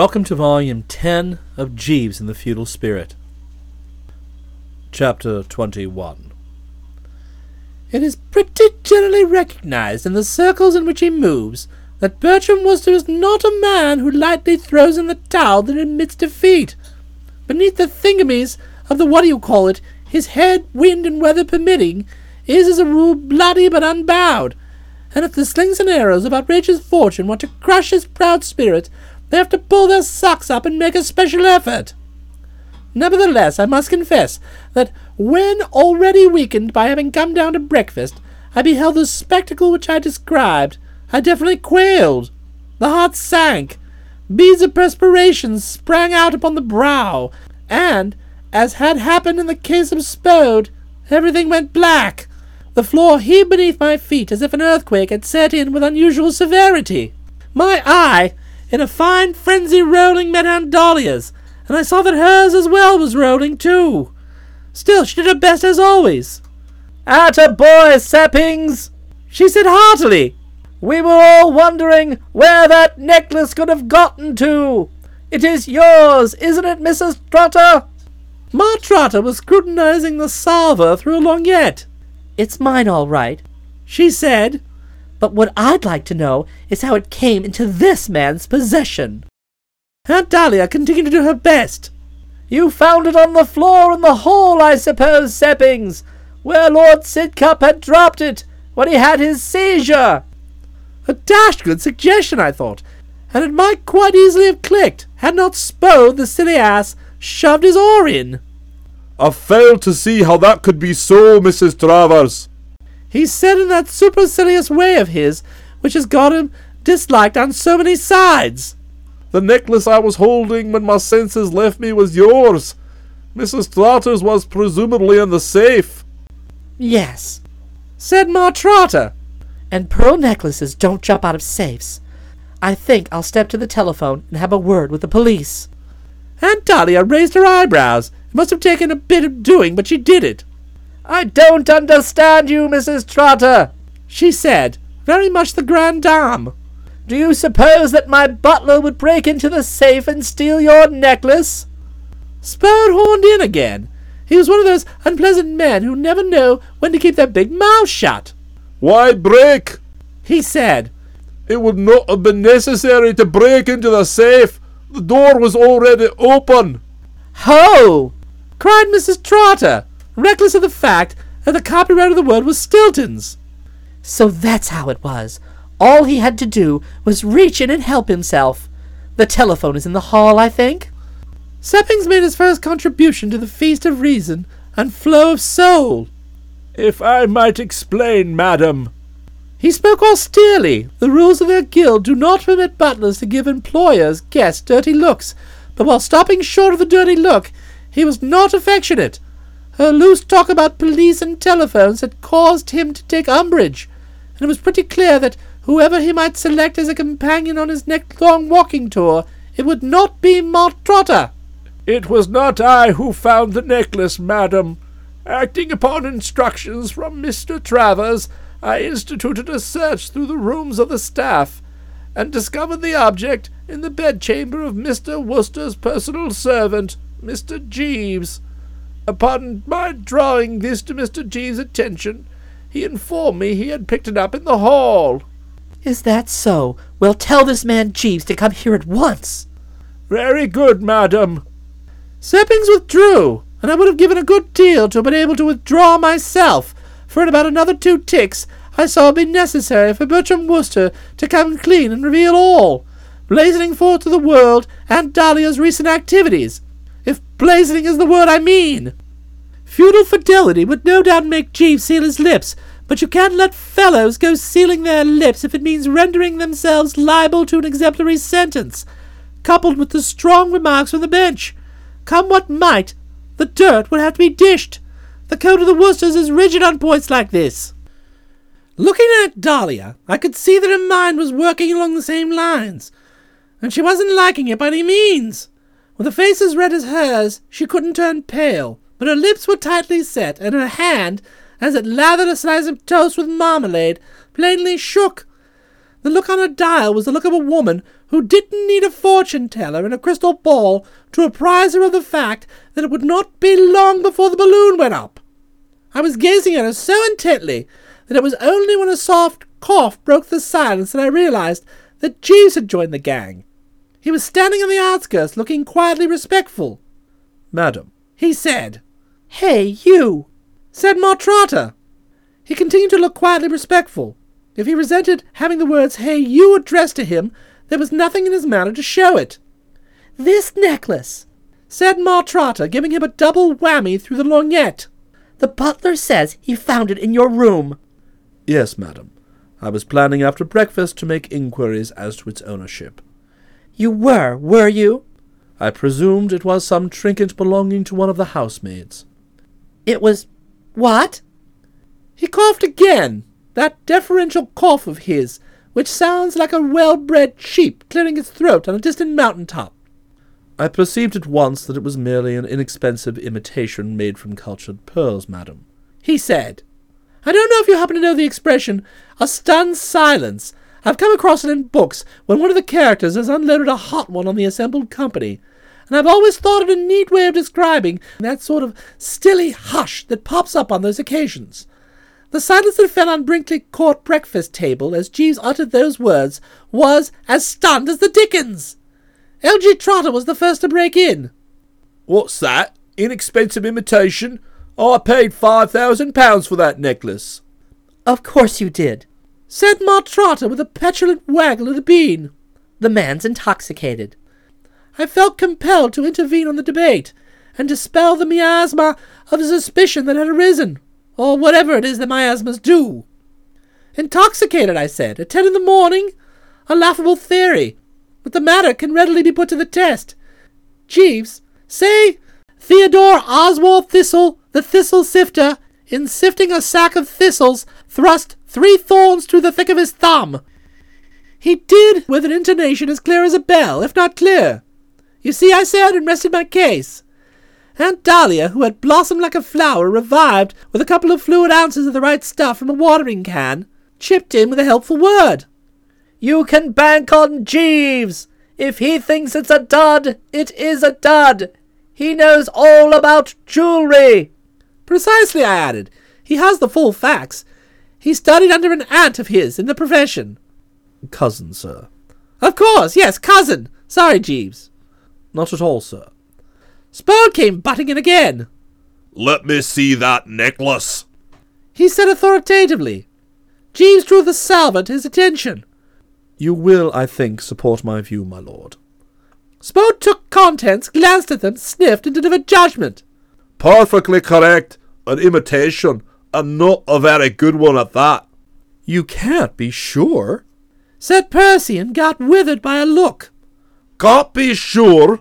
Welcome to Volume 10 of Jeeves and the Feudal Spirit. Chapter 21 It is pretty generally recognized in the circles in which he moves that Bertram Wooster is not a man who lightly throws in the towel that admits defeat. Beneath the thingamies of the what-do-you-call-it, his head, wind, and weather permitting, is as a rule bloody but unbowed, and if the slings and arrows of outrageous fortune want to crush his proud spirit, they have to pull their socks up and make a special effort. Nevertheless, I must confess that when already weakened by having come down to breakfast, I beheld the spectacle which I described, I definitely quailed. The heart sank. Beads of perspiration sprang out upon the brow, and, as had happened in the case of Spode, everything went black. The floor heaved beneath my feet as if an earthquake had set in with unusual severity. My eye, in a fine frenzy rolling Madame Dahlia's, and I saw that hers as well was rolling too. Still, she did her best as always. At a boy, Seppings! She said heartily, We were all wondering where that necklace could have gotten to. It is yours, isn't it, Mrs. Trotter? Ma Trotter was scrutinizing the salver through a lorgnette. It's mine all right, she said. But what I'd like to know is how it came into this man's possession. Aunt Dahlia continued to do her best. You found it on the floor in the hall, I suppose, Seppings, where Lord Sidcup had dropped it when he had his seizure. A dashed good suggestion, I thought, and it might quite easily have clicked had not Spode, the silly ass, shoved his oar in. I fail to see how that could be so, Mrs. Travers. He said in that supercilious way of his, which has got him disliked on so many sides. The necklace I was holding when my senses left me was yours. Mrs. Trotter's was presumably in the safe. Yes, said Ma Trotter. And pearl necklaces don't jump out of safes. I think I'll step to the telephone and have a word with the police. Aunt Dahlia raised her eyebrows. It must have taken a bit of doing, but she did it. I don't understand you, Mrs. Trotter, she said, very much the grande dame. Do you suppose that my butler would break into the safe and steal your necklace? Spode horned in again. He was one of those unpleasant men who never know when to keep their big mouths shut. Why break? he said. It would not have been necessary to break into the safe. The door was already open. Ho! cried Mrs. Trotter, reckless of the fact that the copyright of the word was Stilton's. So that's how it was. All he had to do was reach in and help himself. The telephone is in the hall, I think. Seppings made his first contribution to the feast of reason and flow of soul. If I might explain, madam. He spoke austerely. The rules of their guild do not permit butlers to give employers, guests, dirty looks, but while stopping short of the dirty look, he was not affectionate. Her loose talk about police and telephones had caused him to take umbrage, and it was pretty clear that whoever he might select as a companion on his next-long walking tour, it would not be Ma Trotter. It was not I who found the necklace, madam. Acting upon instructions from Mr. Travers, I instituted a search through the rooms of the staff, and discovered the object in the bedchamber of Mr. Wooster's personal servant, Mr. Jeeves. Upon my drawing this to Mr. Jeeves' attention, he informed me he had picked it up in the hall. Is that so? Well, tell this man Jeeves to come here at once. Very good, madam. Seppings withdrew, and I would have given a good deal to have been able to withdraw myself, for in about another two ticks I saw it be necessary for Bertram Wooster to come clean and reveal all, blazoning forth to the world Aunt Dahlia's recent activities, if blazoning is the word I mean. Feudal fidelity would no doubt make Jeeves seal his lips, but you can't let fellows go sealing their lips if it means rendering themselves liable to an exemplary sentence, coupled with the strong remarks from the bench. Come what might, the dirt would have to be dished. The code of the Woosters is rigid on points like this. Looking at Dahlia, I could see that her mind was working along the same lines, and she wasn't liking it by any means. With a face as red as hers, she couldn't turn pale, but her lips were tightly set, and her hand, as it lathered a slice of toast with marmalade, plainly shook. The look on her dial was the look of a woman who didn't need a fortune teller and a crystal ball to apprise her of the fact that it would not be long before the balloon went up. I was gazing at her so intently that it was only when a soft cough broke the silence that I realized that Jeeves had joined the gang. He was standing on the outskirts, looking quietly respectful. Madam, He said, Hey, you! said Ma Trotter. He continued to look quietly respectful. If he resented having the words hey you addressed to him, there was nothing in his manner to show it. This necklace! Said Ma Trotter, giving him a double whammy through the lorgnette. The butler says he found it in your room. Yes, madam. I was planning after breakfast to make inquiries as to its ownership. You were, were you? I presumed it was some trinket belonging to one of the housemaids. It was. What? He coughed again, that deferential cough of his, which sounds like a well-bred sheep clearing its throat on a distant mountain top. I perceived at once that it was merely an inexpensive imitation made from cultured pearls, madam. He said, I don't know if you happen to know the expression, a stunned silence. I've come across it in books when one of the characters has unloaded a hot one on the assembled company, and I've always thought it a neat way of describing that sort of stilly hush that pops up on those occasions. The silence that fell on Brinkley Court breakfast table as Jeeves uttered those words was as stunned as the dickens. L.G. Trotter was the first to break in. What's that? Inexpensive imitation? Oh, I paid five thousand pounds for that necklace. Of course you did. Said Ma Trotter with a petulant waggle of the bean. The man's intoxicated. I felt compelled to intervene on the debate and dispel the miasma of suspicion that had arisen, or whatever it is that miasmas do. Intoxicated, I said, at ten in the morning? A laughable theory, but the matter can readily be put to the test. Jeeves, say Theodore Oswald Thistle, the thistle sifter, in sifting a sack of thistles, thrust three thorns through the thick of his thumb. He did with an intonation as clear as a bell, if not clear. You see, I said, and rested my case. Aunt Dahlia, who had blossomed like a flower, revived with a couple of fluid ounces of the right stuff from a watering can, chipped in with a helpful word. You can bank on Jeeves. If he thinks it's a dud, it is a dud. He knows all about jewelry. Precisely, I added. He has the full facts. He studied under an aunt of his in the profession. Cousin, sir. Of course, yes, cousin. Sorry, Jeeves. Not at all, sir. Spode came butting in again. Let me see that necklace. He said authoritatively. Jeeves drew the salver to his attention. You will, I think, support my view, my lord. Spode took contents, glanced at them, sniffed, and delivered judgment. Perfectly correct. An imitation, and not a very good one at that. You can't be sure. Said Percy, and got withered by a look. Can't be sure.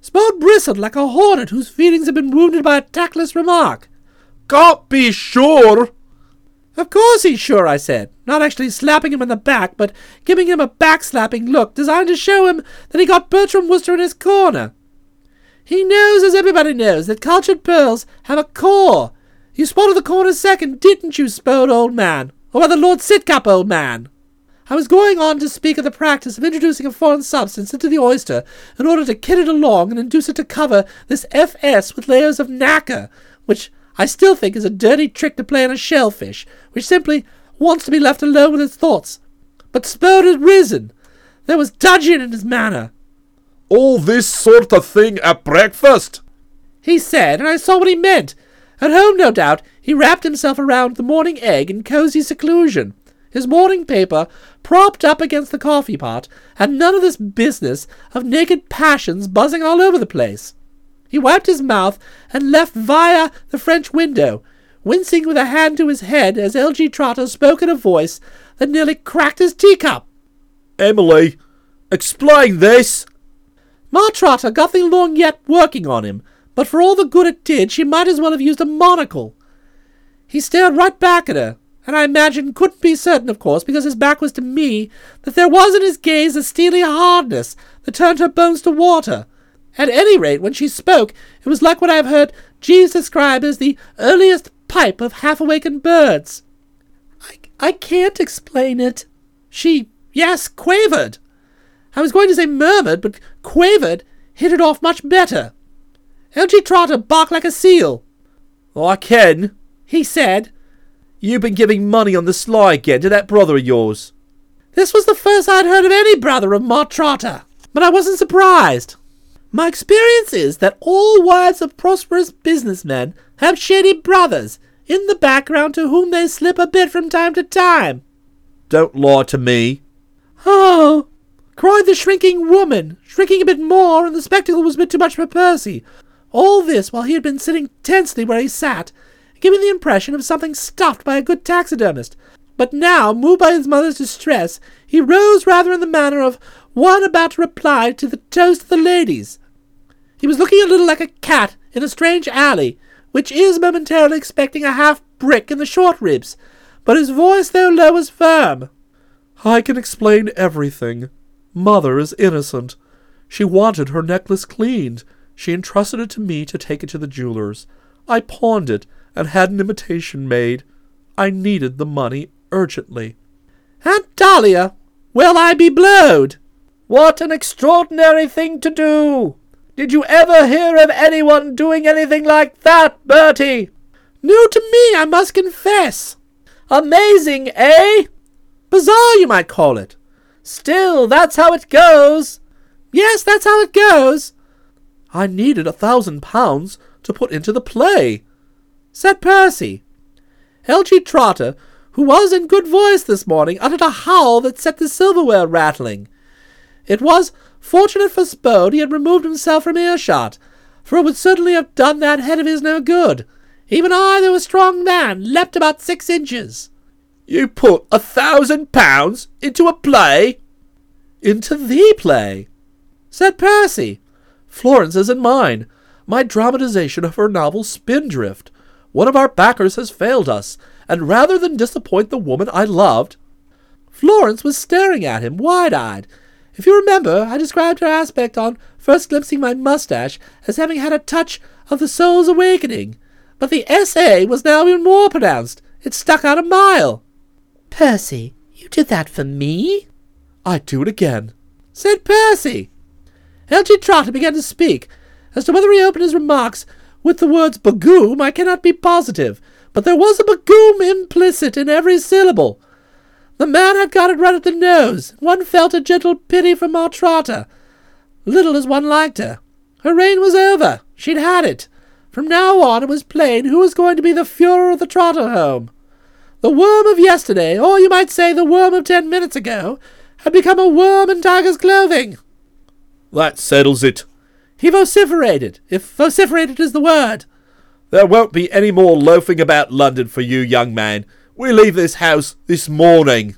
Spode bristled like a hornet whose feelings have been wounded by a tactless remark. Can't be sure. Of course he's sure, I said, not actually slapping him in the back, but giving him a backslapping look designed to show him that he got Bertram Wooster in his corner. He knows, as everybody knows, that cultured pearls have a core. You spotted the corner second, didn't you, Spode, old man? Or rather, Lord Sidcup, old man? I was going on to speak of the practice of introducing a foreign substance into the oyster in order to kid it along and induce it to cover this FS with layers of nacre, which I still think is a dirty trick to play on a shellfish, which simply wants to be left alone with its thoughts. But Spode had risen. There was dudgeon in his manner. All this sort of thing at breakfast. He said, and I saw what he meant. At home, no doubt, he wrapped himself around the morning egg in cosy seclusion, his morning paper propped up against the coffee pot, and none of this business of naked passions buzzing all over the place. He wiped his mouth and left via the French window, wincing with a hand to his head as L.G. Trotter spoke in a voice that nearly cracked his teacup. Emily, explain this. Ma Trotter got the lorgnette working on him, but for all the good it did, she might as well have used a monocle. He stared right back at her, and I imagine couldn't be certain, of course, because his back was to me, that there was in his gaze a steely hardness that turned her bones to water. At any rate, when she spoke, it was like what I have heard Jeeves describe as the earliest pipe of half-awakened birds. I, I can't explain it, She, yes, quavered. I was going to say murmured, but quavered hit it off much better. L.G. Trotter barked like a seal. Oh, I can. He said, You've been giving money on the sly again to that brother of yours. This was the first I'd heard of any brother of Ma Trotter, but I wasn't surprised. My experience is that all wives of prosperous businessmen have shady brothers in the background to whom they slip a bit from time to time. Don't lie to me. Oh, cried the shrinking woman, shrinking a bit more, and the spectacle was a bit too much for Percy. All this while he had been sitting tensely where he sat, giving the impression of something stuffed by a good taxidermist. But now, moved by his mother's distress, he rose rather in the manner of one about to reply to the toast of the ladies. He was looking a little like a cat in a strange alley, which is momentarily expecting a half brick in the short ribs, but his voice, though low, was firm. I can explain everything. Mother is innocent. She wanted her necklace cleaned. She entrusted it to me to take it to the jeweler's. I pawned it and had an imitation made. I needed the money urgently. Aunt Dahlia, will I be blowed? What an extraordinary thing to do! Did you ever hear of anyone doing anything like that, Bertie? New to me, I must confess. Amazing, eh? Bizarre, you might call it. Still, that's how it goes. Yes, that's how it goes. I needed a thousand pounds to put into the play, said Percy. L.G. Trotter, who was in good voice this morning, uttered a howl that set the silverware rattling. It was fortunate for Spode he had removed himself from earshot, for it would certainly have done that head of his no good. Even I, though a strong man, leapt about six inches. You put a thousand pounds into a play? Into the play, said Percy. Florence's and mine. My dramatization of her novel Spindrift. One of our backers has failed us, and rather than disappoint the woman I loved. Florence was staring at him, wide eyed. If you remember, I described her aspect on first glimpsing my mustache as having had a touch of the soul's awakening. But the S.A. was now even more pronounced. It stuck out a mile. Percy, you did that for me? I'd do it again, said Percy. L.G. Trotter began to speak. As to whether he opened his remarks with the words bagoom, I cannot be positive, but there was a bagoom implicit in every syllable. The man had got it right at the nose. One felt a gentle pity for Ma Trotter, little as one liked her. Her reign was over. She'd had it. From now on, it was plain who was going to be the Fuhrer of the Trotter home. The worm of yesterday, or you might say the worm of ten minutes ago, had become a worm in tiger's clothing. That settles it. He vociferated, if vociferated is the word. There won't be any more loafing about London for you, young man. We leave this house this morning.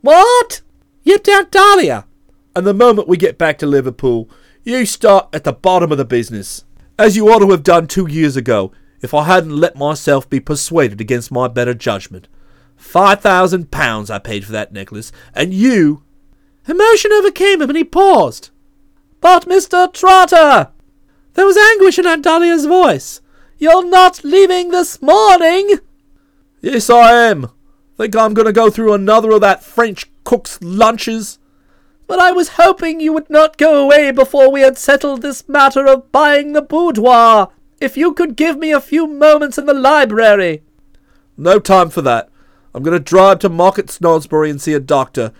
What? Yipped Aunt Dahlia. And the moment we get back to Liverpool, you start at the bottom of the business as you ought to have done two years ago if I hadn't let myself be persuaded against my better judgment. Five thousand pounds I paid for that necklace, and you. Emotion overcame him, and he paused. But, Mr. Trotter! There was anguish in Aunt Dahlia's voice. You're not leaving this morning? Yes, I am. Think I'm going to go through another of that French cook's lunches? But I was hoping you would not go away before we had settled this matter of buying the boudoir. If you could give me a few moments in the library. No time for that. I'm going to drive to Market Snodsbury and see a doctor.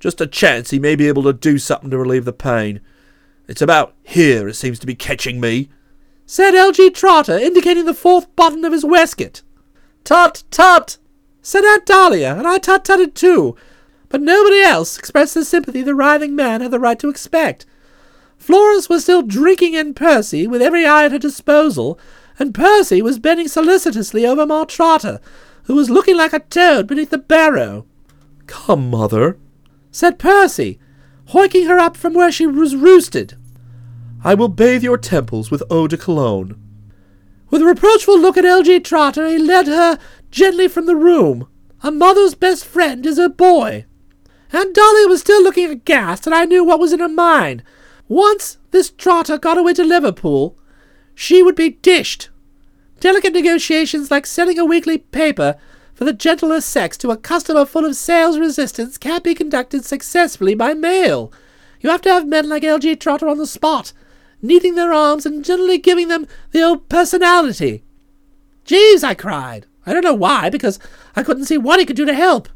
Just a chance he may be able to do something to relieve the pain. It's about here it seems to be catching me, said L.G. Trotter, indicating the fourth button of his waistcoat. Tut, tut, said Aunt Dahlia, and I tut-tutted too, but nobody else expressed the sympathy the writhing man had the right to expect. Florence was still drinking in Percy with every eye at her disposal, and Percy was bending solicitously over Ma Trotter, who was looking like a toad beneath the barrow. Come, mother, said Percy, hoiking her up from where she was roosted. I will bathe your temples with eau de cologne. With a reproachful look at L.G. Trotter, he led her gently from the room. A mother's best friend is her boy. Aunt Dahlia was still looking aghast, and I knew what was in her mind. Once this Trotter got away to Liverpool, she would be dished. Delicate negotiations like selling a weekly paper for the gentler sex to a customer full of sales resistance can't be conducted successfully by mail. You have to have men like L.G. Trotter on the spot, kneading their arms and generally giving them the old personality. Jeeves, I cried. I don't know why, because I couldn't see what he could do to help.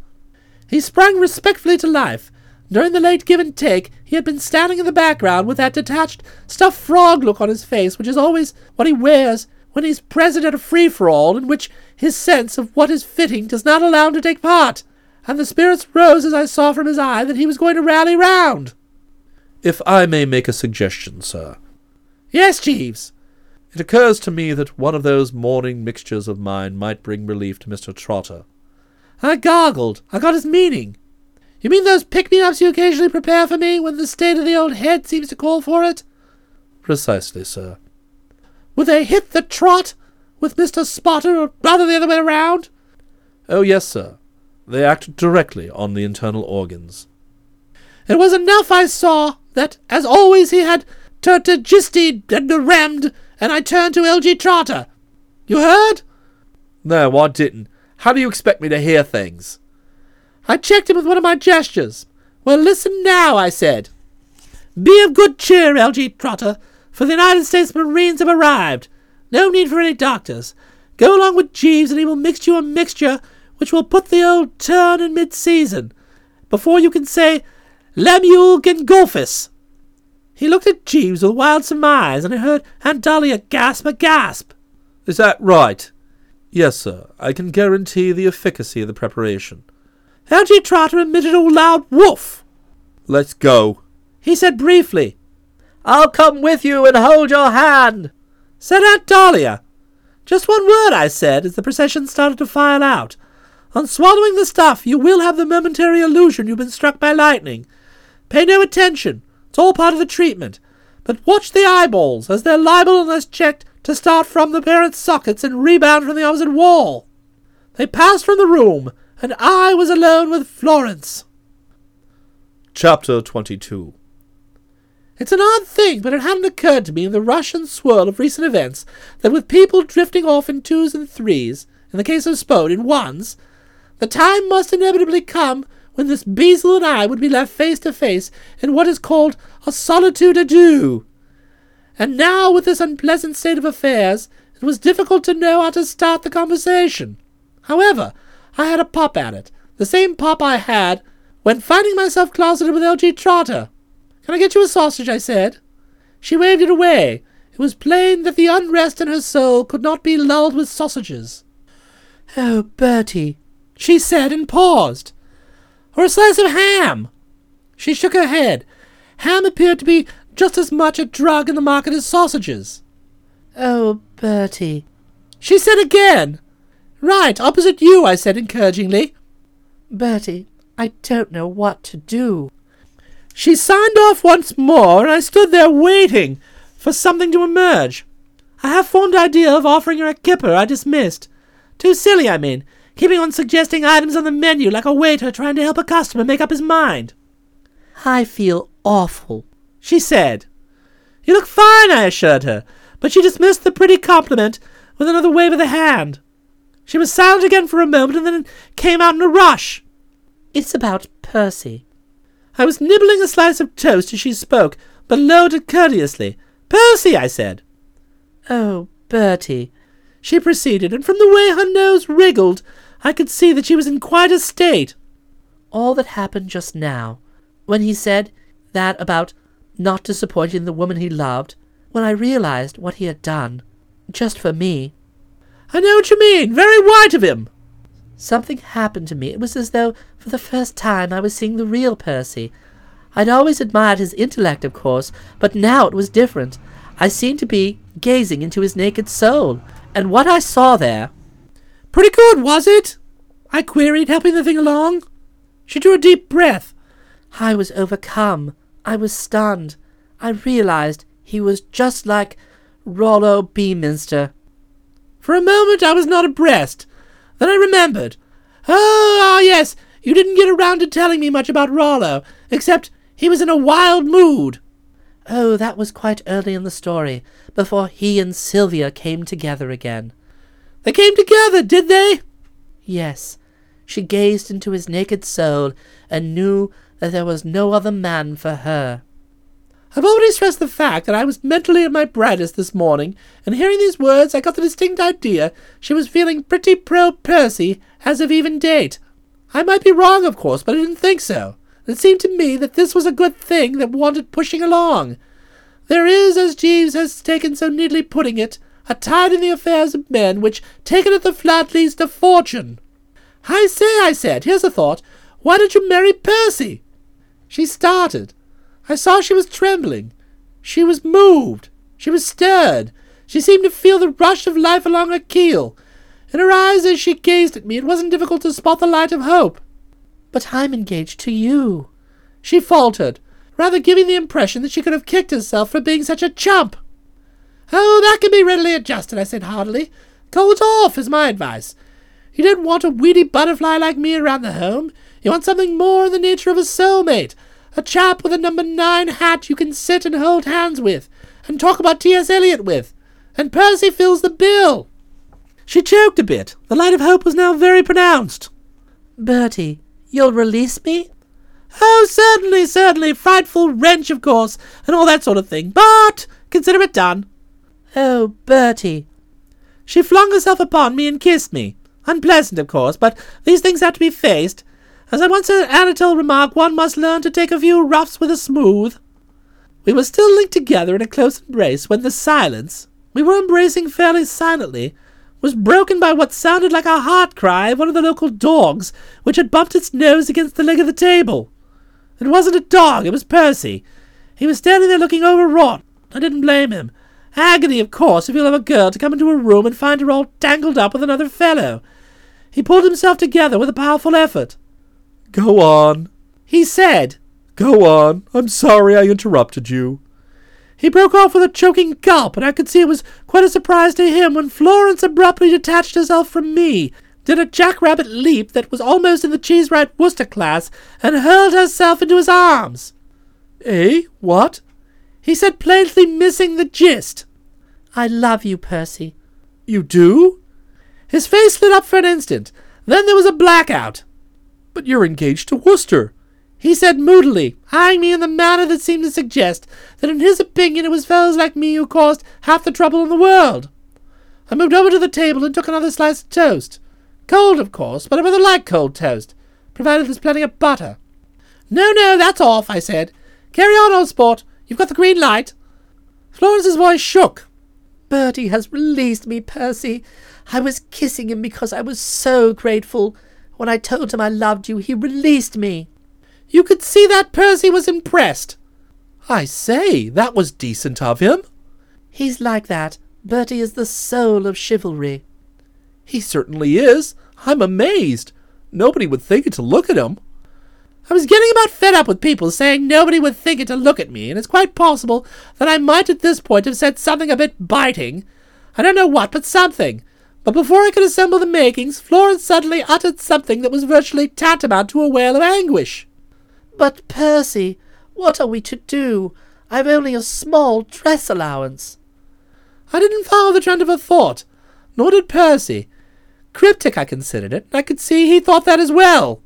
He sprang respectfully to life. During the late give and take, he had been standing in the background with that detached, stuffed frog look on his face, which is always what he wears when he's present at a free-for-all in which his sense of what is fitting does not allow him to take part. And the spirits rose as I saw from his eye that he was going to rally round. If I may make a suggestion, sir. Yes, Jeeves. It occurs to me that one of those morning mixtures of mine might bring relief to Mr. Trotter. I gargled. I got his meaning. You mean those pick-me-ups you occasionally prepare for me when the state of the old head seems to call for it? Precisely, sir. Would they hit the trot with Mr. Spotter, or rather the other way around? Oh, yes, sir. They act directly on the internal organs. It was enough I saw that, as always, he had tertigisted and rammed, and I turned to L.G. Trotter. You heard? No, I didn't. How do you expect me to hear things? I checked him with one of my gestures. Well, listen now, I said. Be of good cheer, L.G. Trotter, for the United States Marines have arrived. No need for any doctors. Go along with Jeeves, and he will mix you a mixture which will put the old turn in mid-season, before you can say Lemuel Gengulphus. He looked at Jeeves with wild surmise, and I heard Aunt Dahlia gasp a gasp. Is that right? Yes, sir. I can guarantee the efficacy of the preparation. L.G. Trotter emitted a loud woof. Let's go, he said briefly. I'll come with you and hold your hand, said Aunt Dahlia. Just one word, I said, as the procession started to file out. On swallowing the stuff, you will have the momentary illusion you've been struck by lightning. Pay no attention. It's all part of the treatment. But watch the eyeballs, as they're liable, unless checked, to start from the parent sockets and rebound from the opposite wall. They passed from the room, and I was alone with Florence. Chapter 22 It's an odd thing, but it hadn't occurred to me in the rush and swirl of recent events that with people drifting off in twos and threes, in the case of Spode in ones, the time must inevitably come when this Beazle and I would be left face to face in what is called a solitude deux. And now, with this unpleasant state of affairs, it was difficult to know how to start the conversation. However, I had a pop at it, the same pop I had when finding myself closeted with L.G. Trotter. Can I get you a sausage? I said. She waved it away. It was plain that the unrest in her soul could not be lulled with sausages. Oh, Bertie, she said and paused. Or a slice of ham. She shook her head. Ham appeared to be just as much a drug in the market as sausages. Oh, Bertie. She said again. Right, opposite you, I said encouragingly. Bertie, I don't know what to do. She signed off once more, and I stood there waiting for something to emerge. I have formed idea of offering her a kipper I dismissed. Too silly, I mean, keeping on suggesting items on the menu like a waiter trying to help a customer make up his mind. I feel awful, she said. You look fine, I assured her, but she dismissed the pretty compliment with another wave of the hand. She was silent again for a moment and then came out in a rush. It's about Percy. I was nibbling a slice of toast as she spoke, but lowered courteously. Percy, I said. Oh, Bertie, she proceeded, and from the way her nose wriggled, I could see that she was in quite a state. All that happened just now, when he said that about not disappointing the woman he loved, when I realized what he had done, just for me, I know what you mean. Very white of him. Something happened to me. It was as though, for the first time, I was seeing the real Percy. I'd always admired his intellect, of course, but now it was different. I seemed to be gazing into his naked soul, and what I saw there... Pretty good, was it? I queried, helping the thing along. She drew a deep breath. I was overcome. I was stunned. I realized he was just like Rollo Beaminster. For a moment I was not abreast. Then I remembered. Oh, ah, yes, you didn't get around to telling me much about Rollo, except he was in a wild mood. Oh, that was quite early in the story, before he and Sylvia came together again. They came together, did they? Yes, she gazed into his naked soul and knew that there was no other man for her. I've already stressed the fact that I was mentally at my brightest this morning, and hearing these words I got the distinct idea she was feeling pretty pro-Percy as of even date. I might be wrong, of course, but I didn't think so. It seemed to me that this was a good thing that wanted pushing along. There is, as Jeeves has taken so neatly putting it, a tide in the affairs of men which, taken at the flat, leads to fortune. I say, I said, here's a thought. Why don't you marry Percy? She started. I saw she was trembling. She was moved. She was stirred. She seemed to feel the rush of life along her keel. In her eyes, as she gazed at me, it wasn't difficult to spot the light of hope. But I'm engaged to you. She faltered, rather giving the impression that she could have kicked herself for being such a chump. Oh, that can be readily adjusted, I said heartily. Call it off, is my advice. You don't want a weedy butterfly like me around the home. You want something more in the nature of a soulmate, a chap with a number nine hat you can sit and hold hands with, and talk about T.S. Eliot with. And Percy fills the bill. She choked a bit. The light of hope was now very pronounced. Bertie, you'll release me? Oh, certainly, certainly. Frightful wrench, of course, and all that sort of thing. But consider it done. Oh, Bertie. She flung herself upon me and kissed me. Unpleasant, of course, but these things have to be faced. As I once heard Anatole remark, one must learn to take a few roughs with a smooth. We were still linked together in a close embrace when the silence, we were embracing fairly silently, was broken by what sounded like a heart cry of one of the local dogs, which had bumped its nose against the leg of the table. It wasn't a dog, it was Percy. He was standing there looking overwrought. I didn't blame him. Agony, of course, if you'll have a girl to come into a room and find her all tangled up with another fellow. He pulled himself together with a powerful effort. Go on, He said, go on. I'm sorry I interrupted you. He broke off with a choking gulp, and I could see it was quite a surprise to him when Florence abruptly detached herself from me, did a jackrabbit leap that was almost in the cheese right Wooster class, and hurled herself into his arms. Eh? What? He said, plainly missing the gist. I love you, Percy. You do? His face lit up for an instant. Then there was a blackout. But you're engaged to Wooster. He said moodily, eyeing me in the manner that seemed to suggest that in his opinion it was fellows like me who caused half the trouble in the world. I moved over to the table and took another slice of toast. Cold, of course, but I rather like cold toast, provided there's plenty of butter. No, no, that's off, I said. Carry on, old sport. You've got the green light. Florence's voice shook. Bertie has released me, Percy. I was kissing him because I was so grateful. When I told him I loved you, he released me. You could see that Percy was impressed. I say, that was decent of him. He's like that. Bertie is the soul of chivalry. He certainly is. I'm amazed. Nobody would think it to look at him. I was getting about fed up with people saying nobody would think it to look at me, and it's quite possible that I might at this point have said something a bit biting. I don't know what, but something. But before I could assemble the makings, Florence suddenly uttered something that was virtually tantamount to a wail of anguish. But, Percy, what are we to do? I've only a small dress allowance. I didn't follow the trend of a thought, nor did Percy. Cryptic I considered it, and I could see he thought that as well.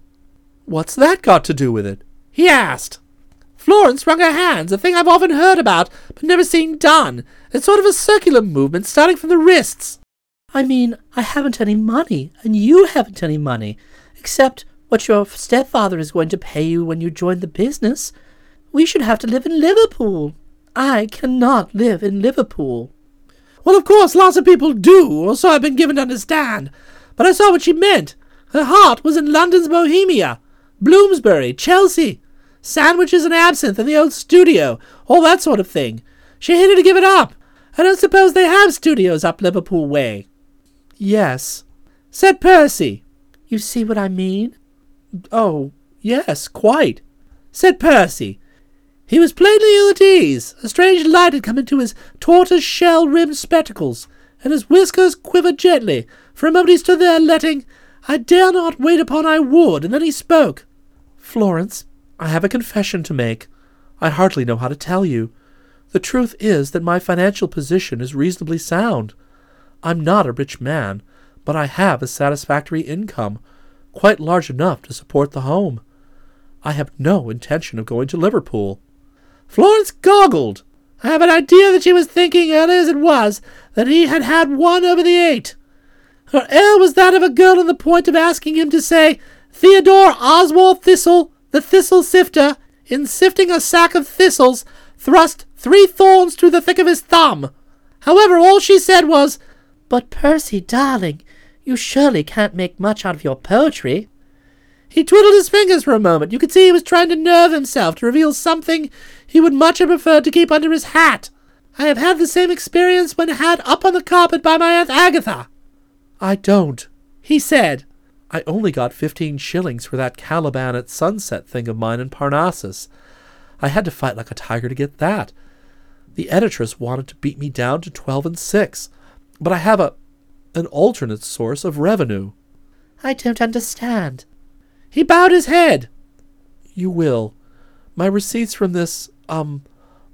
What's that got to do with it? He asked. Florence wrung her hands, a thing I've often heard about, but never seen done. It's sort of a circular movement starting from the wrists. I mean, I haven't any money, and you haven't any money, except what your stepfather is going to pay you when you join the business. We should have to live in Liverpool. I cannot live in Liverpool. Well, of course, lots of people do, or so I've been given to understand. But I saw what she meant. Her heart was in London's Bohemia, Bloomsbury, Chelsea, sandwiches and absinthe in the old studio, all that sort of thing. She hated to give it up. I don't suppose they have studios up Liverpool way. Yes. Said Percy. You see what I mean? Oh, yes, quite. Said Percy. He was plainly ill at ease. A strange light had come into his tortoise shell rimmed spectacles, and his whiskers quivered gently. For a moment he stood there, letting, I dare not wait upon I would, and then he spoke. Florence, I have a confession to make. I hardly know how to tell you. The truth is that my financial position is reasonably sound. I'm not a rich man, but I have a satisfactory income, quite large enough to support the home. I have no intention of going to Liverpool. Florence goggled. I have an idea that she was thinking, early as it was, that he had had one over the eight. Her air was that of a girl on the point of asking him to say, Theodore Oswald Thistle, the thistle sifter, in sifting a sack of thistles, thrust three thorns through the thick of his thumb. However, all she said was, But Percy, darling, you surely can't make much out of your poetry. He twiddled his fingers for a moment. You could see he was trying to nerve himself to reveal something he would much have preferred to keep under his hat. I have had the same experience when had up on the carpet by my Aunt Agatha. I don't, he said. I only got fifteen shillings for that Caliban at sunset thing of mine in Parnassus. I had to fight like a tiger to get that. The editress wanted to beat me down to twelve and six, but I have a an alternate source of revenue. I don't understand. He bowed his head. You will. My receipts from this, um,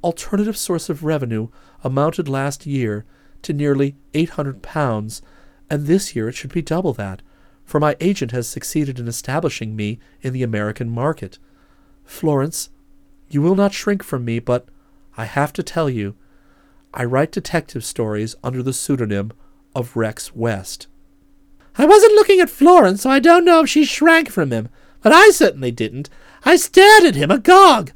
alternative source of revenue amounted last year to nearly eight hundred pounds, and this year it should be double that, for my agent has succeeded in establishing me in the American market. Florence, you will not shrink from me, but I have to tell you, I write detective stories under the pseudonym of Rex West. I wasn't looking at Florence, so I don't know if she shrank from him, but I certainly didn't. I stared at him agog.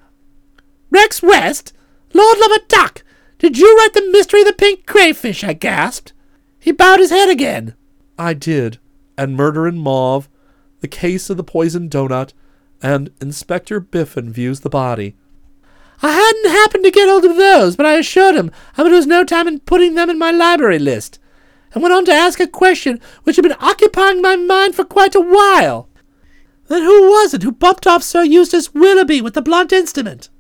Rex West? Lord love a duck! Did you write the mystery of the pink crayfish? I gasped. He bowed his head again. I did, and Murder in Mauve, The Case of the Poisoned Donut, and Inspector Biffin Views the Body. I hadn't happened to get hold of those, but I assured him I would lose no time in putting them in my library list, and went on to ask a question which had been occupying my mind for quite a while. Then who was it who bumped off Sir Eustace Willoughby with the blunt instrument?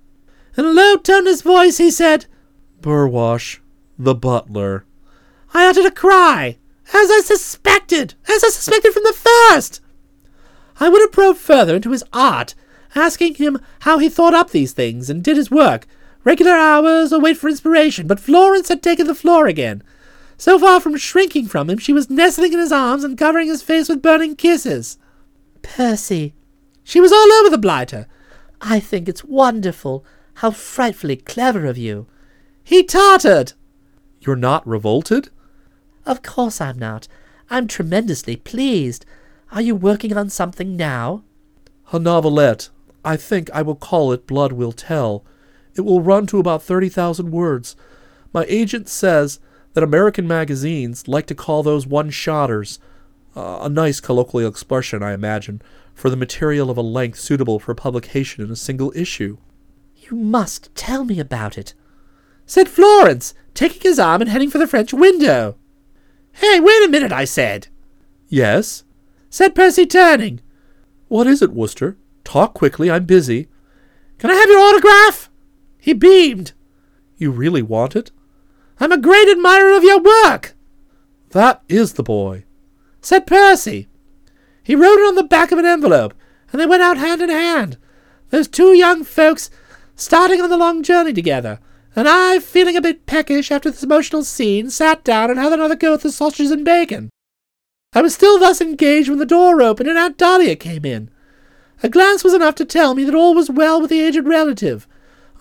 In a low tone toneless voice he said, Burwash, the butler. I uttered a cry, as I suspected, as I suspected from the first. I would have probed further into his art, asking him how he thought up these things and did his work, regular hours or wait for inspiration, but Florence had taken the floor again. So far from shrinking from him, she was nestling in his arms and covering his face with burning kisses. Percy, She was all over the blighter. I think it's wonderful. How frightfully clever of you. He tottered. You're not revolted? Of course I'm not. I'm tremendously pleased. Are you working on something now? A novelette. I think I will call it Blood Will Tell. It will run to about 30,000 words. My agent says that American magazines like to call those one-shotters. Uh, a nice colloquial expression, I imagine, for the material of a length suitable for publication in a single issue. You must tell me about it. Said Florence, taking his arm and heading for the French window. Hey, wait a minute, I said. Yes? Said Percy, turning. What is it, Wooster? Talk quickly, I'm busy. Can I have your autograph? He beamed. You really want it? I'm a great admirer of your work, That is the boy. said Percy. He wrote it on the back of an envelope, and they went out hand in hand, those two young folks starting on the long journey together, and I, feeling a bit peckish after this emotional scene, sat down and had another go at the sausages and bacon. I was still thus engaged when the door opened and Aunt Dahlia came in. A glance was enough to tell me that all was well with the aged relative.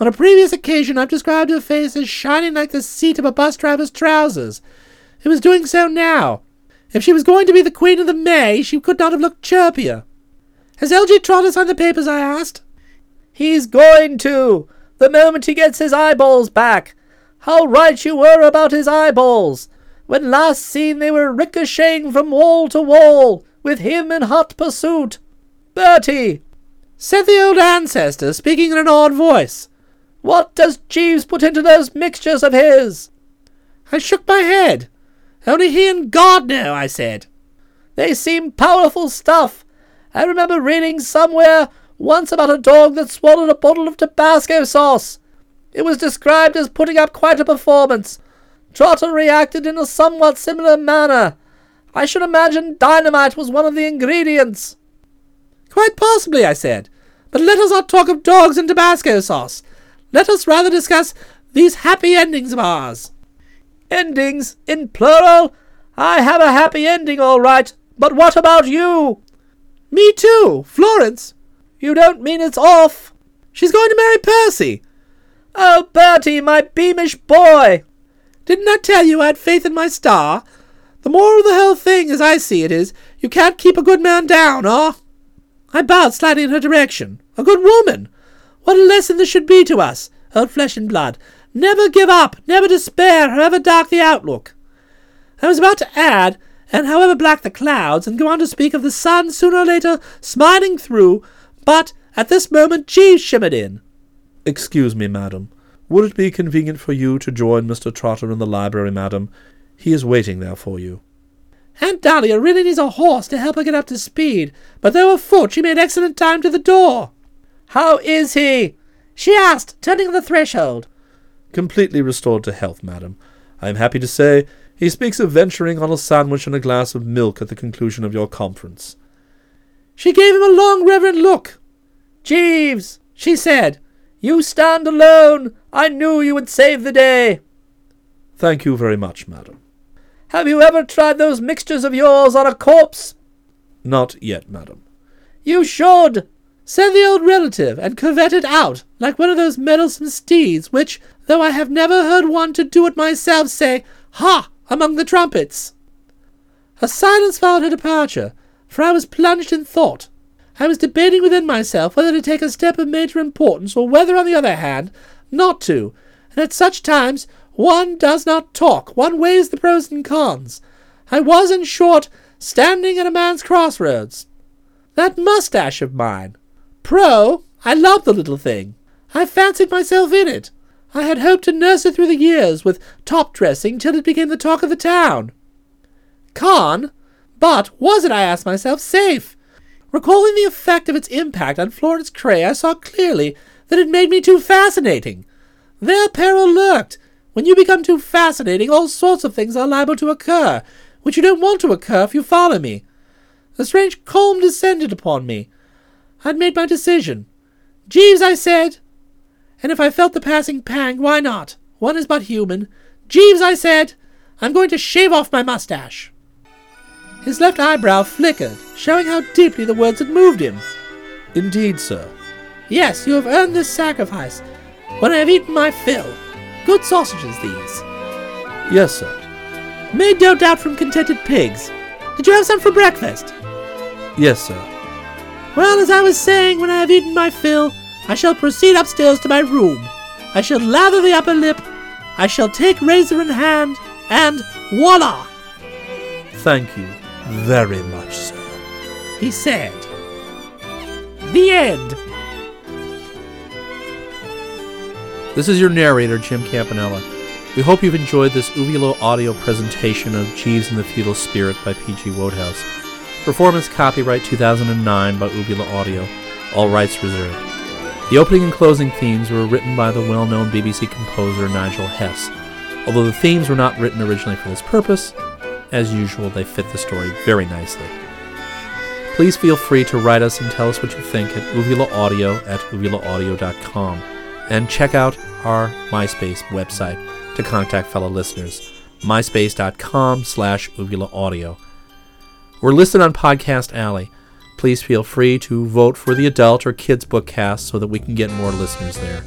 On a previous occasion I've described her face as shining like the seat of a bus driver's trousers. It was doing so now. If she was going to be the Queen of the May, she could not have looked chirpier. Has L.G. Trotter signed the papers? I asked. He's going to, the moment he gets his eyeballs back. How right you were about his eyeballs. When last seen they were ricocheting from wall to wall, with him in hot pursuit. Bertie, Said the old ancestor, speaking in an awed voice. What does Jeeves put into those mixtures of his? I shook my head. Only he and God know, I said. They seem powerful stuff. I remember reading somewhere once about a dog that swallowed a bottle of Tabasco sauce. It was described as putting up quite a performance. Trotter reacted in a somewhat similar manner. I should imagine dynamite was one of the ingredients. Quite possibly, I said. But let us not talk of dogs and Tabasco sauce. Let us rather discuss these happy endings of ours. Endings in plural? I have a happy ending, all right. But what about you? Me too, Florence. You don't mean it's off? She's going to marry Percy. Oh, Bertie, my beamish boy! Didn't I tell you I had faith in my star? The moral of the whole thing, as I see it, is you can't keep a good man down, or... I bowed slightly in her direction. A good woman! What a lesson this should be to us, old flesh and blood. Never give up, never despair, however dark the outlook. I was about to add, and however black the clouds, and go on to speak of the sun sooner or later smiling through, but at this moment Jeeves shimmered in. Excuse me, madam. Would it be convenient for you to join Mr. Trotter in the library, madam? He is waiting there for you. Aunt Dahlia really needs a horse to help her get up to speed, but though afoot, she made excellent time to the door. How is he? She asked, turning on the threshold. Completely restored to health, madam. I am happy to say he speaks of venturing on a sandwich and a glass of milk at the conclusion of your conference. She gave him a long, reverent look. Jeeves, she said, you stand alone. I knew you would save the day. Thank you very much, madam. Have you ever tried those mixtures of yours on a corpse? Not yet, madam. You should, said the old relative, and curvetted out like one of those meddlesome steeds which, though I have never heard one to do it myself, say, Ha! among the trumpets. A silence followed her departure, for I was plunged in thought. I was debating within myself whether to take a step of major importance, or whether, on the other hand, not to, and at such times one does not talk, one weighs the pros and cons. I was, in short, standing at a man's crossroads. That moustache of mine. Pro, I love the little thing. I fancied myself in it. I had hoped to nurse it through the years with top dressing till it became the talk of the town. Con, but was it, I asked myself, safe? Recalling the effect of its impact on Florence Craye, I saw clearly that it made me too fascinating. There peril lurked. When you become too fascinating, all sorts of things are liable to occur, which you don't want to occur if you follow me. A strange calm descended upon me. I'd made my decision. Jeeves, I said, and if I felt the passing pang, why not? One is but human. Jeeves, I said, I'm going to shave off my mustache. His left eyebrow flickered, showing how deeply the words had moved him. Indeed, sir. Yes, you have earned this sacrifice. When I have eaten my fill. Good sausages, these. Yes, sir. Made no doubt from contented pigs. Did you have some for breakfast? Yes, sir. Well, as I was saying, when I have eaten my fill, I shall proceed upstairs to my room. I shall lather the upper lip. I shall take razor in hand, and voila! Thank you very much, sir. He said. The end. This is your narrator, Jim Campanella. We hope you've enjoyed this Uvula audio presentation of Jeeves and the Feudal Spirit by P.G. Wodehouse. Performance copyright 2009 by Uvula Audio. All rights reserved. The opening and closing themes were written by the well known BBC composer Nigel Hess. Although the themes were not written originally for this purpose, as usual, they fit the story very nicely. Please feel free to write us and tell us what you think at uvulaaudio at uvulaaudio.com and check out our MySpace website to contact fellow listeners, myspace.com slash uvulaaudio. We're listed on Podcast Alley. Please feel free to vote for the adult or kids book cast so that we can get more listeners there.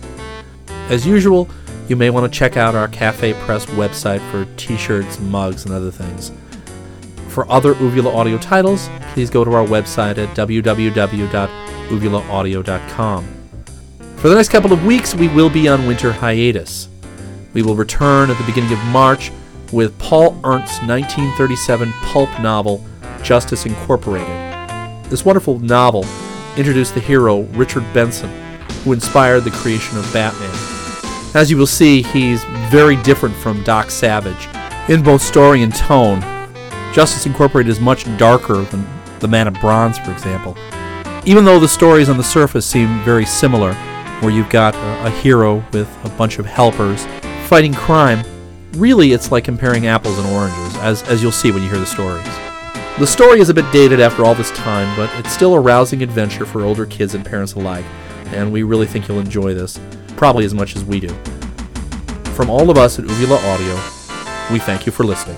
As usual, you may want to check out our Cafe Press website for t-shirts, mugs, and other things. For other Uvula Audio titles, please go to our website at www.uvulaaudio.com. For the next couple of weeks, we will be on winter hiatus. We will return at the beginning of March with Paul Ernst's 1937 pulp novel, Justice Incorporated. This wonderful novel introduced the hero Richard Benson, who inspired the creation of Batman. As you will see, he's very different from Doc Savage in both story and tone. Justice Incorporated is much darker than The Man of Bronze, for example. Even though the stories on the surface seem very similar, where you've got a, a hero with a bunch of helpers fighting crime, really it's like comparing apples and oranges, as, as you'll see when you hear the stories. The story is a bit dated after all this time, but it's still a rousing adventure for older kids and parents alike, and we really think you'll enjoy this, probably as much as we do. From all of us at Uvula Audio, we thank you for listening.